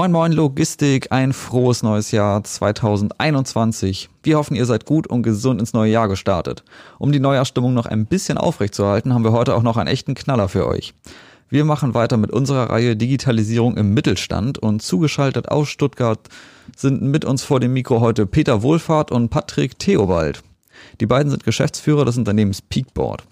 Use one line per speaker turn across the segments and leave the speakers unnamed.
Moin Moin Logistik, ein frohes neues Jahr 2021. Wir hoffen, ihr seid gut und gesund ins neue Jahr gestartet. Um die Neujahrsstimmung noch ein bisschen aufrechtzuerhalten, haben wir heute auch noch einen echten Knaller für euch. Wir machen weiter mit unserer Reihe Digitalisierung im Mittelstand und zugeschaltet aus Stuttgart sind mit uns vor dem Mikro heute Peter Wohlfahrt und Patrick Theobald. Die beiden sind Geschäftsführer des Unternehmens Peakboard.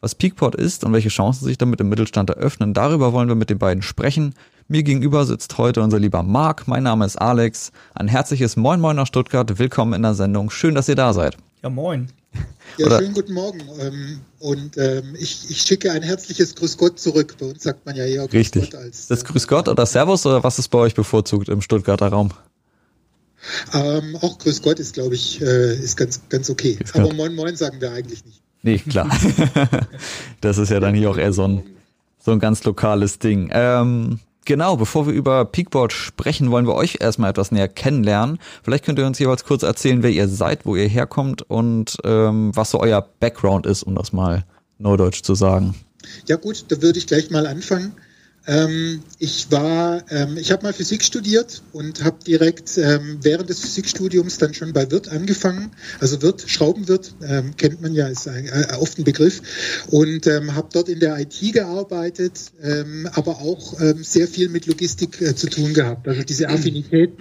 Was Peakboard ist und welche Chancen sich damit im Mittelstand eröffnen, darüber wollen wir mit den beiden sprechen. Mir gegenüber sitzt heute unser lieber Marc. Mein Name ist Alex. Ein herzliches Moin Moin nach Stuttgart. Willkommen in der Sendung. Schön, dass ihr da seid.
Ja, moin.
Ja, Oder? schönen guten Morgen. Ähm, und ähm, ich, ich schicke ein herzliches Grüß Gott zurück. Bei uns sagt man ja eher Grüß
Richtig. Gott als. Das Grüß Gott oder Servus oder was ist bei euch bevorzugt im Stuttgarter Raum?
Ähm, auch Grüß Gott ist, glaube ich, äh, ist ganz, ganz okay. Aber Moin Moin sagen wir eigentlich nicht.
Nee, klar. das ist ja dann hier auch eher so ein, so ein ganz lokales Ding. Ähm, Genau, bevor wir über Peakboard sprechen, wollen wir euch erstmal etwas näher kennenlernen. Vielleicht könnt ihr uns jeweils kurz erzählen, wer ihr seid, wo ihr herkommt und ähm, was so euer Background ist, um das mal neudeutsch zu sagen.
Ja gut, da würde ich gleich mal anfangen. Ähm, ich war, ähm, ich habe mal Physik studiert und habe direkt ähm, während des Physikstudiums dann schon bei Wirt angefangen. Also Wirt, Schraubenwirt, ähm, kennt man ja, ist ein, äh, oft ein Begriff. Und ähm, habe dort in der IT gearbeitet, ähm, aber auch sehr viel mit Logistik äh, zu tun gehabt. Also diese Affinität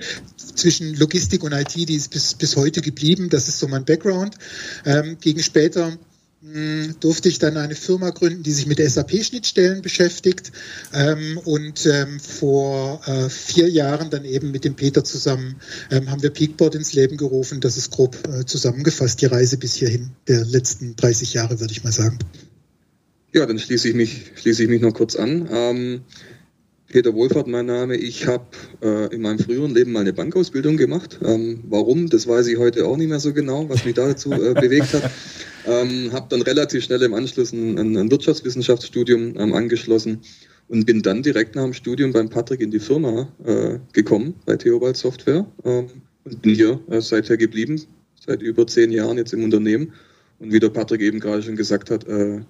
zwischen Logistik und IT, die ist bis, bis heute geblieben. Das ist so mein Background. Gegen später durfte ich dann eine Firma gründen, die sich mit SAP-Schnittstellen beschäftigt ähm, und ähm, vor äh, vier Jahren dann eben mit dem Peter zusammen ähm, haben wir Peakboard ins Leben gerufen. Das ist grob äh, zusammengefasst die Reise bis hierhin der letzten 30 Jahre, würde ich mal sagen.
Ja, dann schließe ich mich, schließe ich mich noch kurz an. Peter Wohlfahrt, mein Name. Ich habe äh, in meinem früheren Leben mal eine Bankausbildung gemacht. Ähm, warum, das weiß ich heute auch nicht mehr so genau, was mich dazu äh, bewegt hat. Ähm, habe dann relativ schnell im Anschluss ein, ein Wirtschaftswissenschaftsstudium ähm, angeschlossen und bin dann direkt nach dem Studium beim Patrick in die Firma äh, gekommen, bei Theobald Software ähm, und bin hier äh, seither geblieben, seit über zehn Jahren jetzt im Unternehmen. Und wie der Patrick eben gerade schon gesagt hat, äh,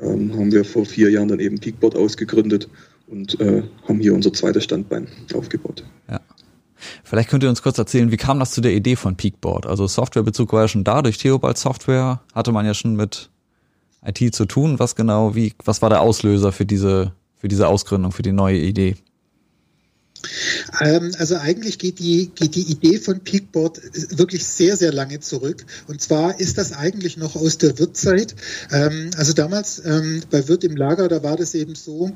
ähm, haben wir vor vier Jahren dann eben Peakboard ausgegründet und äh, haben hier unser zweites Standbein aufgebaut.
Ja. Vielleicht könnt ihr uns kurz erzählen, wie kam das zu der Idee von Peakboard? Also Softwarebezug war ja schon da, durch Theobald Software hatte man ja schon mit IT zu tun. Was genau, wie, was war der Auslöser für diese, für diese Ausgründung, für die neue Idee?
Ähm, also eigentlich geht die, geht die Idee von Peakboard wirklich sehr, sehr lange zurück. Und zwar ist das eigentlich noch aus der Wirtzeit. Ähm, also damals ähm, bei Wirt im Lager, da war das eben so,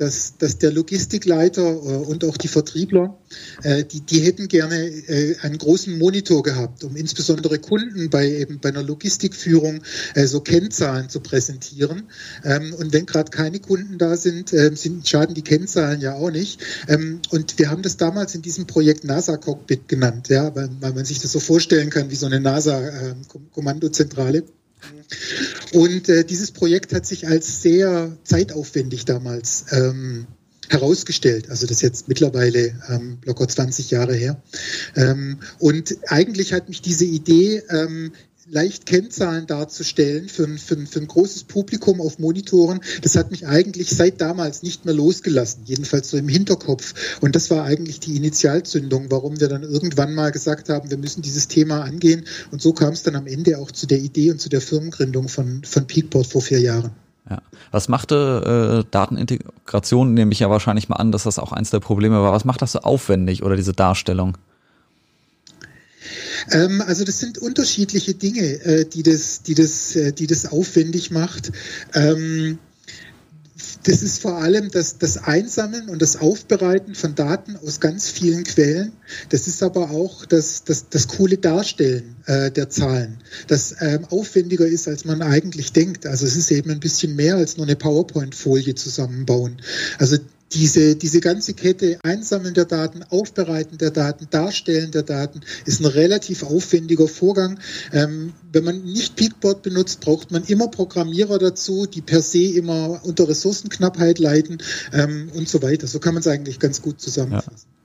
dass, dass der Logistikleiter äh, und auch die Vertriebler, äh, die, die hätten gerne äh, einen großen Monitor gehabt, um insbesondere Kunden bei eben bei einer Logistikführung so Kennzahlen zu präsentieren. Ähm, und wenn gerade keine Kunden da sind, äh, sind, schaden die Kennzahlen ja auch nicht. Ähm, und wir haben das damals in diesem Projekt NASA Cockpit genannt, ja, weil, weil man sich das so vorstellen kann wie so eine NASA-Kommandozentrale. Und äh, dieses Projekt hat sich als sehr zeitaufwendig damals ähm, herausgestellt. Also das ist jetzt mittlerweile ähm, locker 20 Jahre her. Ähm, und eigentlich hat mich diese Idee ähm, leicht Kennzahlen darzustellen für ein, für, für ein großes Publikum auf Monitoren, das hat mich eigentlich seit damals nicht mehr losgelassen, jedenfalls so im Hinterkopf. Und das war eigentlich die Initialzündung, warum wir dann irgendwann mal gesagt haben, wir müssen dieses Thema angehen. Und so kam es dann am Ende auch zu der Idee und zu der Firmengründung von, von Peakport vor vier Jahren.
Ja. Was machte äh, Datenintegration, nehme ich ja wahrscheinlich mal an, dass das auch eins der Probleme war. Was macht das so aufwendig oder diese Darstellung?
Ähm, also das sind unterschiedliche Dinge, äh, die, das, die, das, äh, die das aufwendig macht. Ähm, das ist vor allem das, das Einsammeln und das Aufbereiten von Daten aus ganz vielen Quellen. Das ist aber auch das, das, das coole Darstellen äh, der Zahlen, das ähm, aufwendiger ist, als man eigentlich denkt. Also es ist eben ein bisschen mehr als nur eine PowerPoint-Folie zusammenbauen. Also diese, diese ganze Kette Einsammeln der Daten, Aufbereiten der Daten, Darstellen der Daten ist ein relativ aufwendiger Vorgang. Ähm, wenn man nicht Peakboard benutzt, braucht man immer Programmierer dazu, die per se immer unter Ressourcenknappheit leiden ähm, und so weiter. So kann man es eigentlich ganz gut zusammenfassen. Ja.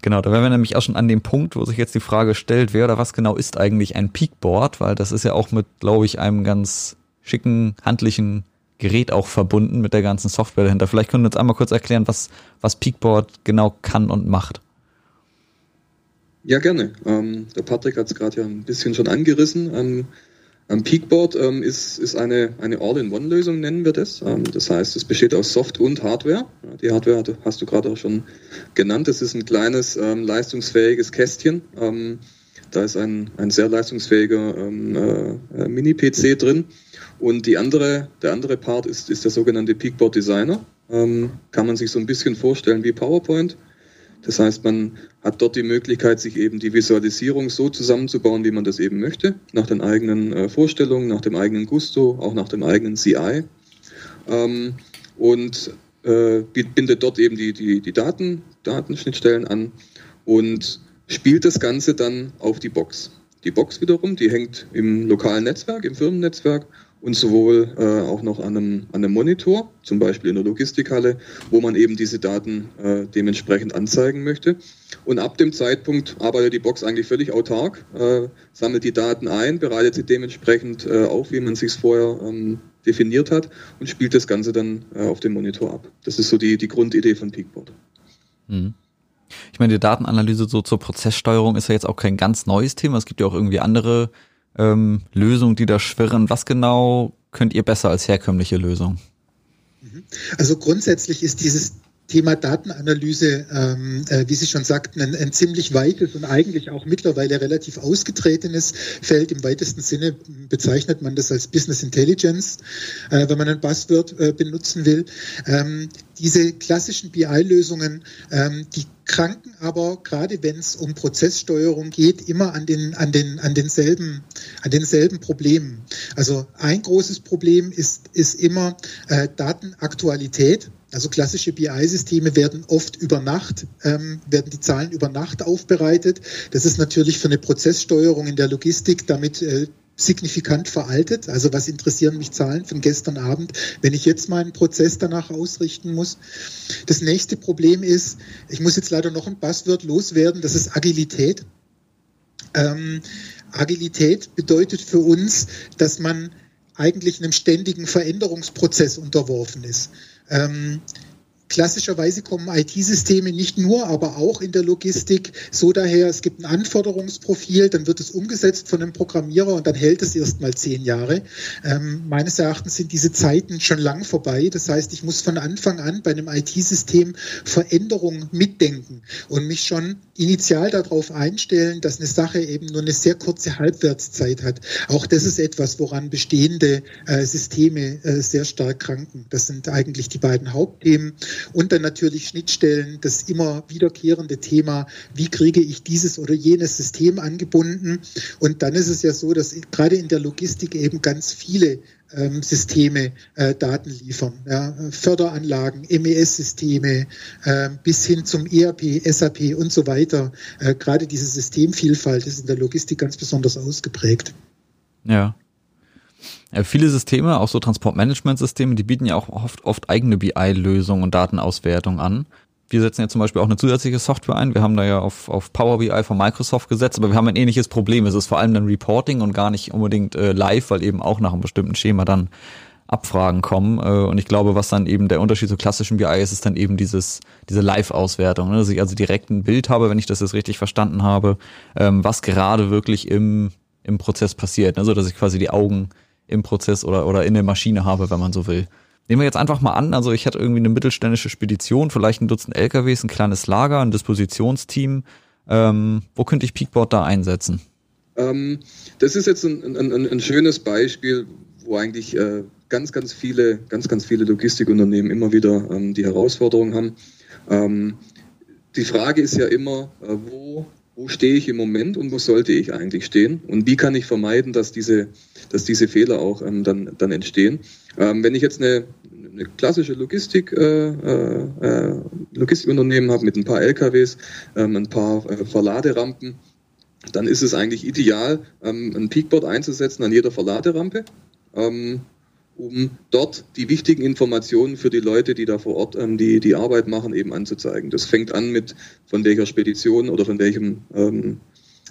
Genau, da wären wir nämlich auch schon an dem Punkt, wo sich jetzt die Frage stellt, wer oder was genau ist eigentlich ein Peakboard, weil das ist ja auch mit, glaube ich, einem ganz schicken, handlichen Gerät auch verbunden mit der ganzen Software dahinter. Vielleicht können wir uns einmal kurz erklären, was, was Peakboard genau kann und macht.
Ja, gerne. Ähm, der Patrick hat es gerade ja ein bisschen schon angerissen. Ähm, ein Peakboard ähm, ist, ist eine, eine All-in-One-Lösung, nennen wir das. Ähm, das heißt, es besteht aus Soft und Hardware. Die Hardware hast du gerade auch schon genannt. Das ist ein kleines, ähm, leistungsfähiges Kästchen. Ähm, da ist ein, ein sehr leistungsfähiger ähm, äh, äh Mini-PC drin. Und die andere, der andere Part ist, ist der sogenannte Peakboard Designer. Ähm, kann man sich so ein bisschen vorstellen wie PowerPoint. Das heißt, man hat dort die Möglichkeit, sich eben die Visualisierung so zusammenzubauen, wie man das eben möchte, nach den eigenen äh, Vorstellungen, nach dem eigenen Gusto, auch nach dem eigenen CI. Ähm, und äh, bindet dort eben die, die, die Daten, Datenschnittstellen an und spielt das Ganze dann auf die Box. Die Box wiederum, die hängt im lokalen Netzwerk, im Firmennetzwerk und sowohl äh, auch noch an einem, an einem Monitor, zum Beispiel in der Logistikhalle, wo man eben diese Daten äh, dementsprechend anzeigen möchte. Und ab dem Zeitpunkt arbeitet die Box eigentlich völlig autark, äh, sammelt die Daten ein, bereitet sie dementsprechend äh, auf, wie man sich vorher ähm, definiert hat und spielt das Ganze dann äh, auf dem Monitor ab. Das ist so die, die Grundidee von Peakboard.
Mhm. Ich meine, die Datenanalyse so zur Prozesssteuerung ist ja jetzt auch kein ganz neues Thema. Es gibt ja auch irgendwie andere ähm, Lösungen, die da schwirren. Was genau könnt ihr besser als herkömmliche Lösung?
Mhm. Also grundsätzlich ist dieses Thema Datenanalyse, ähm, äh, wie Sie schon sagten, ein, ein, ziemlich weites und eigentlich auch mittlerweile relativ ausgetretenes Feld. Im weitesten Sinne bezeichnet man das als Business Intelligence, äh, wenn man ein Buzzword äh, benutzen will. Ähm, diese klassischen BI-Lösungen, ähm, die kranken aber, gerade wenn es um Prozesssteuerung geht, immer an, den, an, den, an, denselben, an denselben Problemen. Also ein großes Problem ist, ist immer äh, Datenaktualität. Also klassische BI-Systeme werden oft über Nacht, ähm, werden die Zahlen über Nacht aufbereitet. Das ist natürlich für eine Prozesssteuerung in der Logistik damit äh, signifikant veraltet. Also was interessieren mich Zahlen von gestern Abend, wenn ich jetzt meinen Prozess danach ausrichten muss. Das nächste Problem ist, ich muss jetzt leider noch ein Buzzword loswerden, das ist Agilität. Ähm, Agilität bedeutet für uns, dass man eigentlich einem ständigen Veränderungsprozess unterworfen ist. Ähm, Klassischerweise kommen IT-Systeme nicht nur, aber auch in der Logistik so daher, es gibt ein Anforderungsprofil, dann wird es umgesetzt von einem Programmierer und dann hält es erst mal zehn Jahre. Ähm, meines Erachtens sind diese Zeiten schon lang vorbei. Das heißt, ich muss von Anfang an bei einem IT-System Veränderungen mitdenken und mich schon initial darauf einstellen, dass eine Sache eben nur eine sehr kurze Halbwertszeit hat. Auch das ist etwas, woran bestehende äh, Systeme äh, sehr stark kranken. Das sind eigentlich die beiden Hauptthemen. Und dann natürlich Schnittstellen, das immer wiederkehrende Thema, wie kriege ich dieses oder jenes System angebunden. Und dann ist es ja so, dass gerade in der Logistik eben ganz viele ähm, Systeme äh, Daten liefern. Ja, Förderanlagen, MES-Systeme äh, bis hin zum ERP, SAP und so weiter. Äh, gerade diese Systemvielfalt ist in der Logistik ganz besonders ausgeprägt.
Ja. Ja, viele Systeme, auch so Transportmanagementsysteme, die bieten ja auch oft, oft eigene BI-Lösungen und Datenauswertung an. Wir setzen ja zum Beispiel auch eine zusätzliche Software ein. Wir haben da ja auf, auf Power BI von Microsoft gesetzt, aber wir haben ein ähnliches Problem. Es ist vor allem dann Reporting und gar nicht unbedingt äh, live, weil eben auch nach einem bestimmten Schema dann Abfragen kommen. Äh, und ich glaube, was dann eben der Unterschied zur klassischen BI ist, ist dann eben dieses, diese Live-Auswertung, ne? dass ich also direkt ein Bild habe, wenn ich das jetzt richtig verstanden habe, ähm, was gerade wirklich im, im Prozess passiert. Ne? Dass ich quasi die Augen im Prozess oder, oder in der Maschine habe, wenn man so will. Nehmen wir jetzt einfach mal an, also ich hätte irgendwie eine mittelständische Spedition, vielleicht ein Dutzend LKWs, ein kleines Lager, ein Dispositionsteam. Ähm, wo könnte ich Peakboard da einsetzen?
Ähm, das ist jetzt ein, ein, ein, schönes Beispiel, wo eigentlich äh, ganz, ganz viele, ganz, ganz viele Logistikunternehmen immer wieder ähm, die Herausforderung haben. Ähm, die Frage ist ja immer, äh, wo wo stehe ich im Moment und wo sollte ich eigentlich stehen und wie kann ich vermeiden, dass diese, dass diese Fehler auch ähm, dann, dann entstehen. Ähm, wenn ich jetzt eine, eine klassische Logistik, äh, äh, Logistikunternehmen habe mit ein paar LKWs, ähm, ein paar äh, Verladerampen, dann ist es eigentlich ideal, ähm, ein Peakboard einzusetzen an jeder Verladerampe. Um dort die wichtigen Informationen für die Leute, die da vor Ort ähm, die, die Arbeit machen, eben anzuzeigen. Das fängt an mit, von welcher Spedition oder von welchem ähm,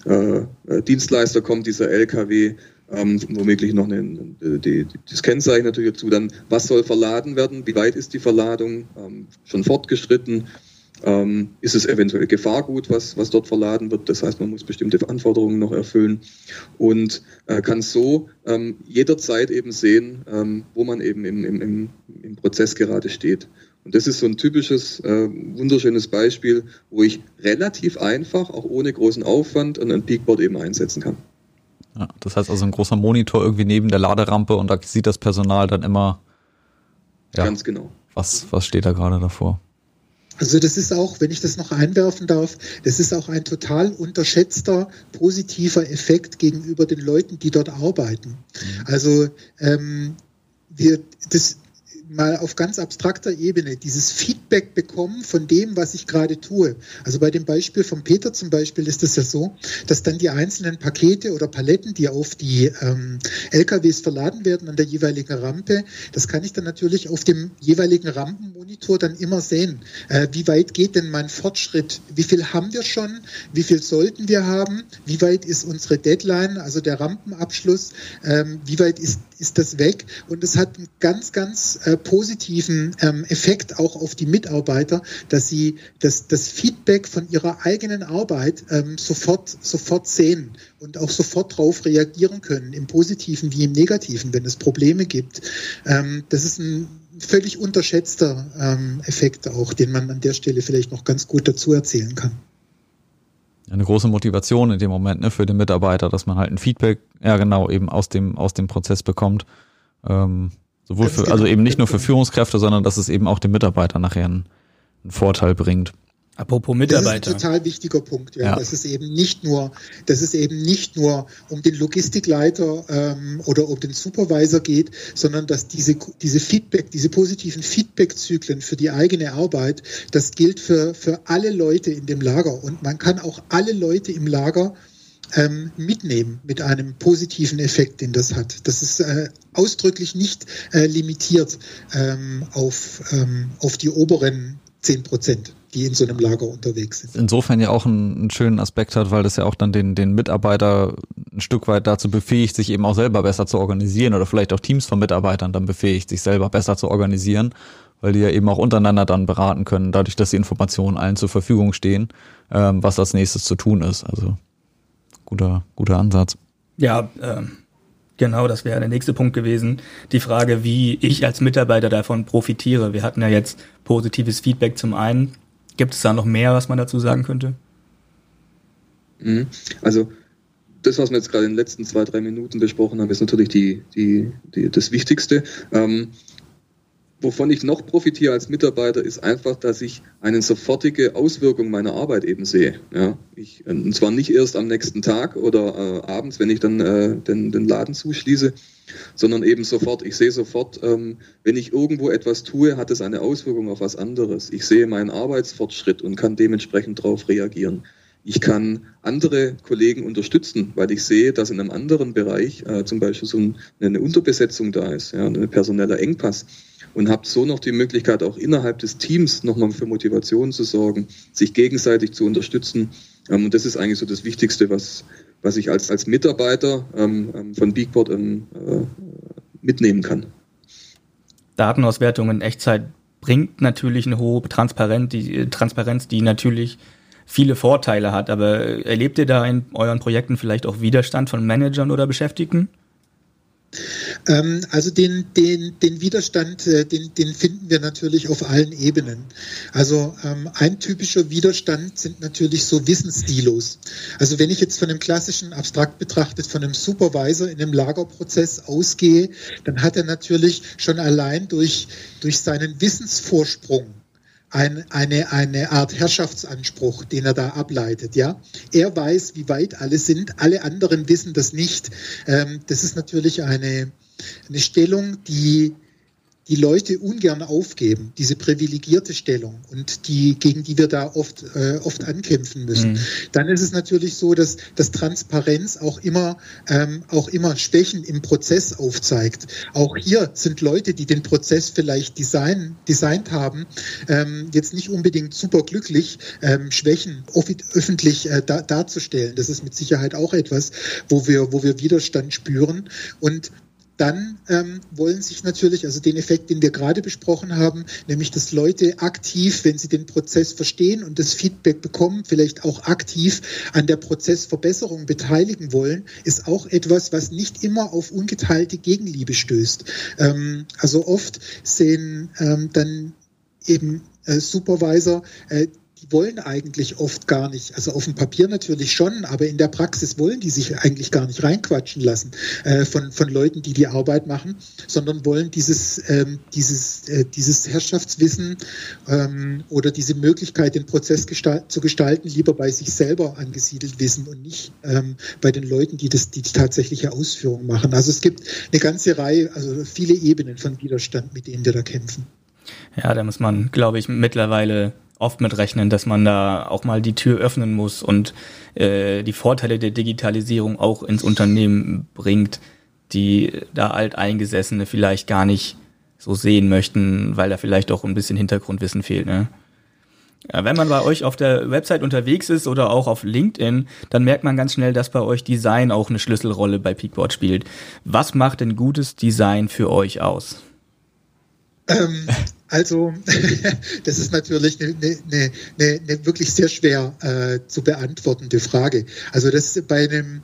äh, äh Dienstleister kommt dieser LKW, ähm, womöglich noch eine, die, die, das Kennzeichen natürlich dazu, dann was soll verladen werden, wie weit ist die Verladung, ähm, schon fortgeschritten, ähm, ist es eventuell Gefahrgut, was, was dort verladen wird. Das heißt, man muss bestimmte Anforderungen noch erfüllen und äh, kann so ähm, jederzeit eben sehen, ähm, wo man eben im, im, im, Prozess gerade steht. Und das ist so ein typisches, äh, wunderschönes Beispiel, wo ich relativ einfach, auch ohne großen Aufwand, ein Peakboard eben einsetzen kann.
Ja, das heißt also ein großer Monitor irgendwie neben der Laderampe und da sieht das Personal dann immer.
Ja, Ganz genau.
Was, was steht da gerade davor?
Also das ist auch, wenn ich das noch einwerfen darf, das ist auch ein total unterschätzter positiver Effekt gegenüber den Leuten, die dort arbeiten. Mhm. Also ähm, wir, das, mal auf ganz abstrakter Ebene dieses Feedback bekommen von dem, was ich gerade tue. Also bei dem Beispiel von Peter zum Beispiel ist es ja so, dass dann die einzelnen Pakete oder Paletten, die auf die ähm, LKWs verladen werden an der jeweiligen Rampe, das kann ich dann natürlich auf dem jeweiligen Rampenmonitor dann immer sehen. Äh, wie weit geht denn mein Fortschritt? Wie viel haben wir schon? Wie viel sollten wir haben? Wie weit ist unsere Deadline, also der Rampenabschluss? Ähm, wie weit ist, ist das weg? Und es hat einen ganz, ganz äh, positiven ähm, Effekt auch auf die Mitarbeiter, dass sie das, das Feedback von ihrer eigenen Arbeit ähm, sofort, sofort sehen und auch sofort darauf reagieren können, im Positiven wie im Negativen, wenn es Probleme gibt. Ähm, das ist ein völlig unterschätzter ähm, Effekt auch, den man an der Stelle vielleicht noch ganz gut dazu erzählen kann
eine große Motivation in dem Moment ne, für den Mitarbeiter, dass man halt ein Feedback, ja genau, eben aus dem, aus dem Prozess bekommt. Ähm, Sowohl für, also eben nicht nur für Führungskräfte, sondern dass es eben auch den Mitarbeitern nachher einen, einen Vorteil bringt.
Apropos Mitarbeiter. Das ist ein total wichtiger Punkt, ja. ja. Das ist eben nicht nur, dass es eben nicht nur um den Logistikleiter ähm, oder um den Supervisor geht, sondern dass diese, diese Feedback, diese positiven Feedback-Zyklen für die eigene Arbeit, das gilt für, für alle Leute in dem Lager. Und man kann auch alle Leute im Lager ähm, mitnehmen mit einem positiven Effekt, den das hat. Das ist äh, ausdrücklich nicht äh, limitiert ähm, auf, ähm, auf die oberen 10 Prozent die in so einem Lager unterwegs sind.
Insofern ja auch einen, einen, schönen Aspekt hat, weil das ja auch dann den, den Mitarbeiter ein Stück weit dazu befähigt, sich eben auch selber besser zu organisieren oder vielleicht auch Teams von Mitarbeitern dann befähigt, sich selber besser zu organisieren, weil die ja eben auch untereinander dann beraten können, dadurch, dass die Informationen allen zur Verfügung stehen, ähm, was als nächstes zu tun ist. Also guter, guter Ansatz.
Ja, äh, genau, das wäre der nächste Punkt gewesen. Die Frage, wie ich als Mitarbeiter davon profitiere. Wir hatten ja jetzt positives Feedback zum einen. Gibt es da noch mehr, was man dazu sagen könnte?
Mhm. Also das, was wir jetzt gerade in den letzten zwei, drei Minuten besprochen haben, ist natürlich die, die, die das Wichtigste. Ähm, Wovon ich noch profitiere als Mitarbeiter, ist einfach, dass ich eine sofortige Auswirkung meiner Arbeit eben sehe. Ja, ich, und zwar nicht erst am nächsten Tag oder äh, abends, wenn ich dann äh, den, den Laden zuschließe, sondern eben sofort. Ich sehe sofort, ähm, wenn ich irgendwo etwas tue, hat es eine Auswirkung auf was anderes. Ich sehe meinen Arbeitsfortschritt und kann dementsprechend darauf reagieren. Ich kann andere Kollegen unterstützen, weil ich sehe, dass in einem anderen Bereich äh, zum Beispiel so ein, eine Unterbesetzung da ist, ja, ein personeller Engpass und habt so noch die Möglichkeit, auch innerhalb des Teams nochmal für Motivation zu sorgen, sich gegenseitig zu unterstützen. Ähm, und das ist eigentlich so das Wichtigste, was, was ich als, als Mitarbeiter ähm, ähm von Beakboard ähm, äh, mitnehmen kann.
Datenauswertung in Echtzeit bringt natürlich eine hohe Transparenz, die, äh, Transparenz, die natürlich viele Vorteile hat. Aber erlebt ihr da in euren Projekten vielleicht auch Widerstand von Managern oder Beschäftigten?
Ähm, also den, den, den Widerstand, äh, den, den finden wir natürlich auf allen Ebenen. Also ähm, ein typischer Widerstand sind natürlich so Wissensstilos. Also wenn ich jetzt von einem klassischen, abstrakt betrachtet, von einem Supervisor in einem Lagerprozess ausgehe, dann hat er natürlich schon allein durch, durch seinen Wissensvorsprung ein, eine, eine Art Herrschaftsanspruch, den er da ableitet. Ja, er weiß, wie weit alle sind, alle anderen wissen das nicht. Ähm, das ist natürlich eine, eine Stellung, die die Leute ungern aufgeben, diese privilegierte Stellung und die, gegen die wir da oft, äh, oft ankämpfen müssen. Mhm. Dann ist es natürlich so, dass, dass Transparenz auch immer, ähm, auch immer Schwächen im Prozess aufzeigt. Auch hier sind Leute, die den Prozess vielleicht design, designt haben, ähm, jetzt nicht unbedingt super glücklich, ähm, Schwächen öffentlich äh, da, darzustellen. Das ist mit Sicherheit auch etwas, wo wir, wo wir Widerstand spüren. Und dann ähm, wollen sich natürlich, also den Effekt, den wir gerade besprochen haben, nämlich dass Leute aktiv, wenn sie den Prozess verstehen und das Feedback bekommen, vielleicht auch aktiv an der Prozessverbesserung beteiligen wollen, ist auch etwas, was nicht immer auf ungeteilte Gegenliebe stößt. Ähm, also oft sehen ähm, dann eben äh, Supervisor äh, die wollen eigentlich oft gar nicht, also auf dem Papier natürlich schon, aber in der Praxis wollen die sich eigentlich gar nicht reinquatschen lassen äh, von, von Leuten, die die Arbeit machen, sondern wollen dieses, ähm, dieses, äh, dieses Herrschaftswissen ähm, oder diese Möglichkeit, den Prozess gestal zu gestalten, lieber bei sich selber angesiedelt wissen und nicht ähm, bei den Leuten, die das, die, die tatsächliche Ausführung machen. Also es gibt eine ganze Reihe, also viele Ebenen von Widerstand, mit denen wir da kämpfen.
Ja, da muss man, glaube ich, mittlerweile oft mit rechnen, dass man da auch mal die Tür öffnen muss und äh, die Vorteile der Digitalisierung auch ins Unternehmen bringt, die da alteingesessene vielleicht gar nicht so sehen möchten, weil da vielleicht auch ein bisschen Hintergrundwissen fehlt. Ne? Ja, wenn man bei euch auf der Website unterwegs ist oder auch auf LinkedIn, dann merkt man ganz schnell, dass bei euch Design auch eine Schlüsselrolle bei Peakboard spielt. Was macht denn gutes Design für euch aus?
Ähm, also, das ist natürlich eine, eine, eine, eine wirklich sehr schwer äh, zu beantwortende Frage. Also, das bei einem,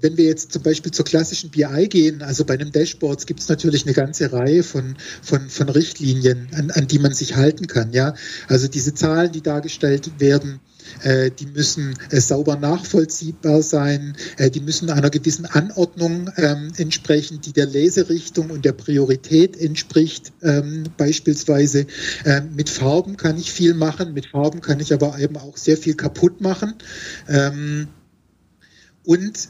wenn wir jetzt zum Beispiel zur klassischen BI gehen, also bei einem Dashboard gibt es natürlich eine ganze Reihe von, von, von Richtlinien, an, an die man sich halten kann. Ja, also diese Zahlen, die dargestellt werden, die müssen äh, sauber nachvollziehbar sein, äh, die müssen einer gewissen Anordnung ähm, entsprechen, die der Leserichtung und der Priorität entspricht. Ähm, beispielsweise mit Farben kann ich viel machen, mit Farben kann ich aber eben auch sehr viel kaputt machen. Ähm, und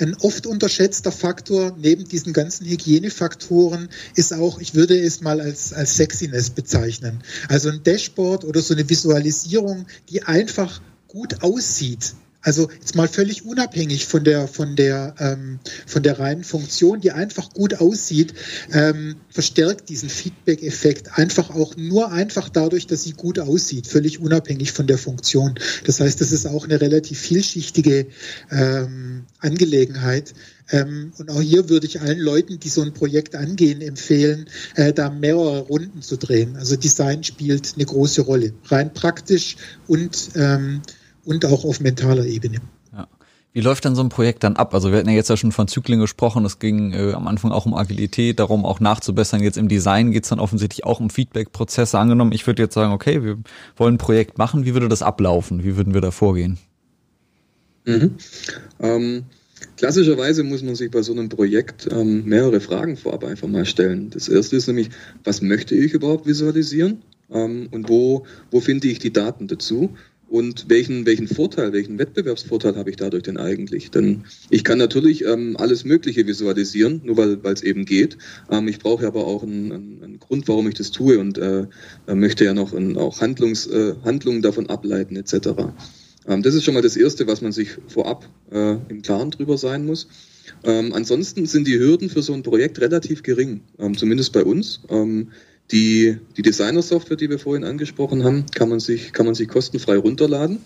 ein oft unterschätzter Faktor neben diesen ganzen Hygienefaktoren ist auch, ich würde es mal als, als Sexiness bezeichnen. Also ein Dashboard oder so eine Visualisierung, die einfach gut aussieht, also jetzt mal völlig unabhängig von der von der ähm, von der reinen Funktion, die einfach gut aussieht, ähm, verstärkt diesen Feedback-Effekt einfach auch nur einfach dadurch, dass sie gut aussieht, völlig unabhängig von der Funktion. Das heißt, das ist auch eine relativ vielschichtige ähm, Angelegenheit. Ähm, und auch hier würde ich allen Leuten, die so ein Projekt angehen, empfehlen, äh, da mehrere Runden zu drehen. Also Design spielt eine große Rolle, rein praktisch und ähm, und auch auf mentaler Ebene.
Ja. Wie läuft denn so ein Projekt dann ab? Also wir hatten ja jetzt ja schon von Zyklen gesprochen, es ging äh, am Anfang auch um Agilität, darum auch nachzubessern. Jetzt im Design geht es dann offensichtlich auch um Feedback-Prozesse. Angenommen, ich würde jetzt sagen, okay, wir wollen ein Projekt machen, wie würde das ablaufen? Wie würden wir da vorgehen?
Mhm. Ähm, klassischerweise muss man sich bei so einem Projekt ähm, mehrere Fragen vorab einfach mal stellen. Das erste ist nämlich, was möchte ich überhaupt visualisieren? Ähm, und wo, wo finde ich die Daten dazu? Und welchen, welchen Vorteil, welchen Wettbewerbsvorteil habe ich dadurch denn eigentlich? Denn ich kann natürlich ähm, alles Mögliche visualisieren, nur weil es eben geht. Ähm, ich brauche aber auch einen, einen, Grund, warum ich das tue und äh, möchte ja noch ein, auch Handlungs, äh, Handlungen davon ableiten etc. Ähm, das ist schon mal das Erste, was man sich vorab äh, im Klaren drüber sein muss. Ähm, ansonsten sind die Hürden für so ein Projekt relativ gering, ähm, zumindest bei uns. Die, die Designer-Software, die wir vorhin angesprochen haben, kann man sich, kann man sich kostenfrei runterladen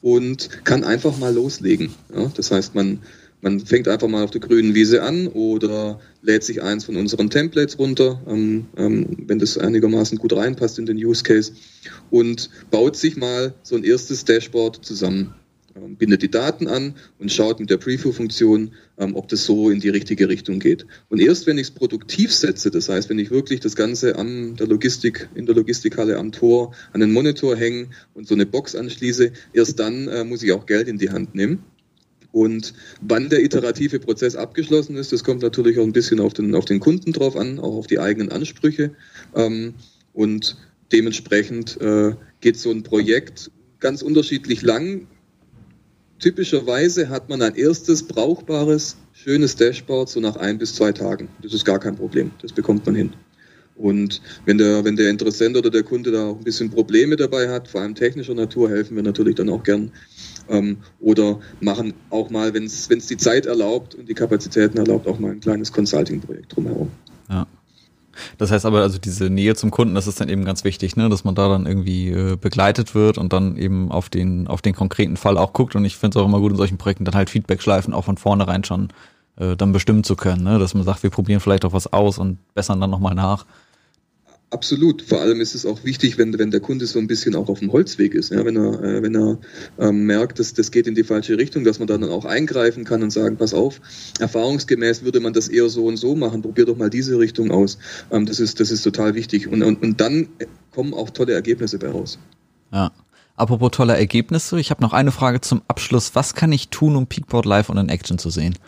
und kann einfach mal loslegen. Ja, das heißt, man, man fängt einfach mal auf der grünen Wiese an oder lädt sich eins von unseren Templates runter, ähm, ähm, wenn das einigermaßen gut reinpasst in den Use Case und baut sich mal so ein erstes Dashboard zusammen. Ähm, bindet die Daten an und schaut mit der Preview-Funktion, ähm, ob das so in die richtige Richtung geht. Und erst wenn ich es produktiv setze, das heißt, wenn ich wirklich das Ganze an der Logistik, in der Logistikhalle am Tor an den Monitor hänge und so eine Box anschließe, erst dann äh, muss ich auch Geld in die Hand nehmen. Und wann der iterative Prozess abgeschlossen ist, das kommt natürlich auch ein bisschen auf den, auf den Kunden drauf an, auch auf die eigenen Ansprüche. Ähm, und dementsprechend äh, geht so ein Projekt ganz unterschiedlich lang, Typischerweise hat man ein erstes brauchbares, schönes Dashboard so nach ein bis zwei Tagen. Das ist gar kein Problem. Das bekommt man hin. Und wenn der, wenn der Interessent oder der Kunde da auch ein bisschen Probleme dabei hat, vor allem technischer Natur, helfen wir natürlich dann auch gern. Ähm, oder machen auch mal, wenn es die Zeit erlaubt und die Kapazitäten erlaubt, auch mal ein kleines Consulting-Projekt drumherum.
Ja. Das heißt aber, also diese Nähe zum Kunden, das ist dann eben ganz wichtig, ne, dass man da dann irgendwie äh, begleitet wird und dann eben auf den, auf den konkreten Fall auch guckt. Und ich finde es auch immer gut in solchen Projekten dann halt Feedback-Schleifen auch von vornherein schon äh, dann bestimmen zu können, ne? dass man sagt, wir probieren vielleicht auch was aus und bessern dann nochmal nach.
Absolut. Vor allem ist es auch wichtig, wenn, wenn der Kunde so ein bisschen auch auf dem Holzweg ist. Ja, wenn er, äh, wenn er ähm, merkt, dass das geht in die falsche Richtung, dass man dann auch eingreifen kann und sagen, pass auf, erfahrungsgemäß würde man das eher so und so machen, probier doch mal diese Richtung aus. Ähm, das, ist, das ist total wichtig. Und, und, und dann kommen auch tolle Ergebnisse bei raus.
Ja. Apropos tolle Ergebnisse, ich habe noch eine Frage zum Abschluss. Was kann ich tun, um Peakboard live und in Action zu sehen?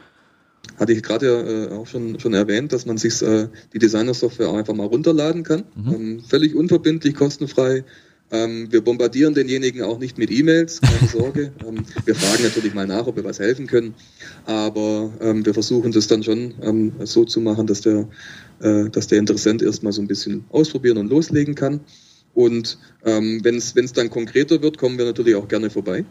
Hatte ich gerade äh, auch schon, schon erwähnt, dass man sich äh, die Designer-Software einfach mal runterladen kann. Mhm. Ähm, völlig unverbindlich, kostenfrei. Ähm, wir bombardieren denjenigen auch nicht mit E-Mails, keine Sorge. ähm, wir fragen natürlich mal nach, ob wir was helfen können. Aber ähm, wir versuchen das dann schon ähm, so zu machen, dass der, äh, dass der Interessent erstmal so ein bisschen ausprobieren und loslegen kann. Und ähm, wenn es dann konkreter wird, kommen wir natürlich auch gerne vorbei.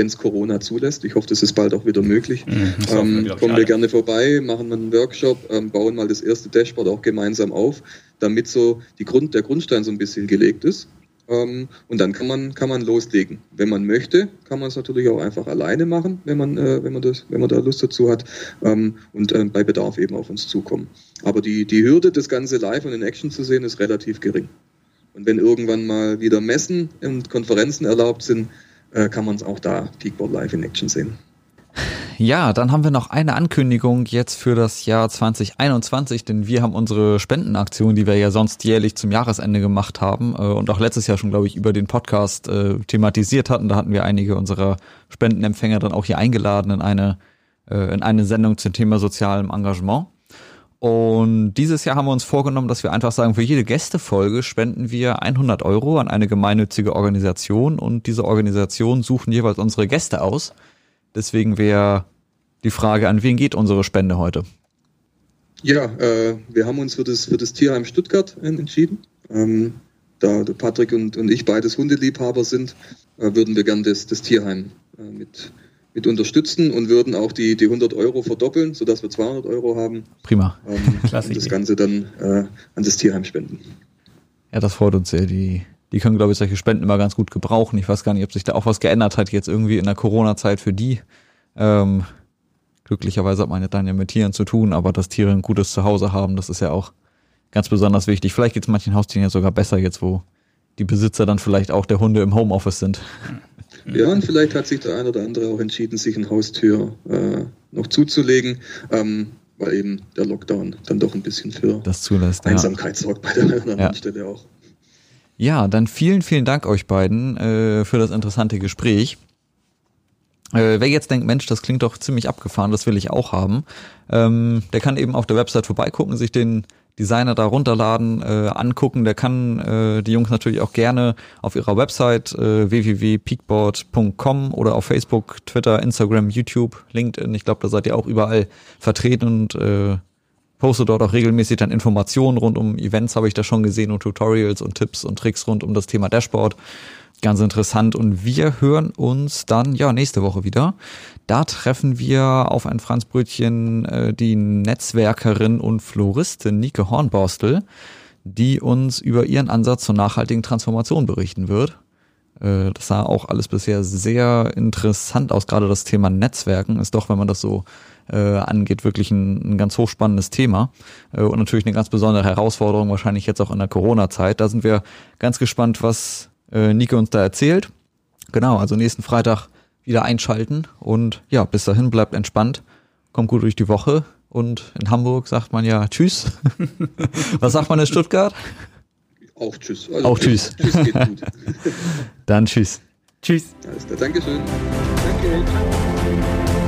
Wenn es Corona zulässt. Ich hoffe, das ist bald auch wieder möglich. Mhm, ähm, wir, kommen wir gerne vorbei, machen einen Workshop, ähm, bauen mal das erste Dashboard auch gemeinsam auf, damit so die Grund, der Grundstein so ein bisschen gelegt ist. Ähm, und dann kann man, kann man loslegen. Wenn man möchte, kann man es natürlich auch einfach alleine machen, wenn man, äh, wenn man, das, wenn man da Lust dazu hat ähm, und äh, bei Bedarf eben auf uns zukommen. Aber die, die Hürde, das Ganze live und in Action zu sehen, ist relativ gering. Und wenn irgendwann mal wieder Messen und Konferenzen erlaubt sind, äh, kann man es auch da Peakboard live in Action sehen.
Ja, dann haben wir noch eine Ankündigung jetzt für das Jahr 2021, denn wir haben unsere Spendenaktion, die wir ja sonst jährlich zum Jahresende gemacht haben äh, und auch letztes Jahr schon, glaube ich, über den Podcast äh, thematisiert hatten. Da hatten wir einige unserer Spendenempfänger dann auch hier eingeladen in eine, äh, in eine Sendung zum Thema sozialem Engagement. Und dieses Jahr haben wir uns vorgenommen, dass wir einfach sagen, für jede Gästefolge spenden wir 100 Euro an eine gemeinnützige Organisation und diese Organisation suchen jeweils unsere Gäste aus. Deswegen wäre die Frage, an wen geht unsere Spende heute?
Ja, äh, wir haben uns für das, für das Tierheim Stuttgart entschieden. Ähm, da Patrick und, und ich beides Hundeliebhaber sind, äh, würden wir gern das, das Tierheim äh, mit mit unterstützen und würden auch die, die 100 Euro verdoppeln, sodass wir 200 Euro haben.
Prima.
Ähm, und das Ganze dann äh, an das Tierheim spenden.
Ja, das freut uns sehr. Die, die können, glaube ich, solche Spenden immer ganz gut gebrauchen. Ich weiß gar nicht, ob sich da auch was geändert hat jetzt irgendwie in der Corona-Zeit für die. Ähm, glücklicherweise hat man ja dann ja mit Tieren zu tun, aber dass Tiere ein gutes Zuhause haben, das ist ja auch ganz besonders wichtig. Vielleicht geht es manchen Haustieren ja sogar besser jetzt, wo die Besitzer dann vielleicht auch der Hunde im Homeoffice sind.
Ja, und vielleicht hat sich der ein oder andere auch entschieden, sich ein Haustür äh, noch zuzulegen, ähm, weil eben der Lockdown dann doch ein bisschen für
das zulässt,
Einsamkeit ja. sorgt bei der anderen ja. Stelle auch.
Ja, dann vielen, vielen Dank euch beiden äh, für das interessante Gespräch. Äh, wer jetzt denkt, Mensch, das klingt doch ziemlich abgefahren, das will ich auch haben, ähm, der kann eben auf der Website vorbeigucken, sich den Designer da runterladen, äh, angucken. Der kann äh, die Jungs natürlich auch gerne auf ihrer Website äh, www.peakboard.com oder auf Facebook, Twitter, Instagram, YouTube, LinkedIn. Ich glaube, da seid ihr auch überall vertreten und äh, postet dort auch regelmäßig dann Informationen rund um Events, habe ich da schon gesehen und Tutorials und Tipps und Tricks rund um das Thema Dashboard. Ganz interessant. Und wir hören uns dann ja nächste Woche wieder. Da treffen wir auf ein Franzbrötchen äh, die Netzwerkerin und Floristin Nike Hornborstel, die uns über ihren Ansatz zur nachhaltigen Transformation berichten wird. Äh, das sah auch alles bisher sehr interessant aus. Gerade das Thema Netzwerken ist doch, wenn man das so äh, angeht, wirklich ein, ein ganz hochspannendes Thema äh, und natürlich eine ganz besondere Herausforderung, wahrscheinlich jetzt auch in der Corona-Zeit. Da sind wir ganz gespannt, was äh, Nike uns da erzählt. Genau, also nächsten Freitag wieder einschalten und ja, bis dahin bleibt entspannt, kommt gut durch die Woche und in Hamburg sagt man ja Tschüss. Was sagt man in Stuttgart?
Auch Tschüss.
Also Auch Tschüss. Tschüss geht gut. Dann Tschüss.
Tschüss.
Alles klar, Dankeschön. Danke.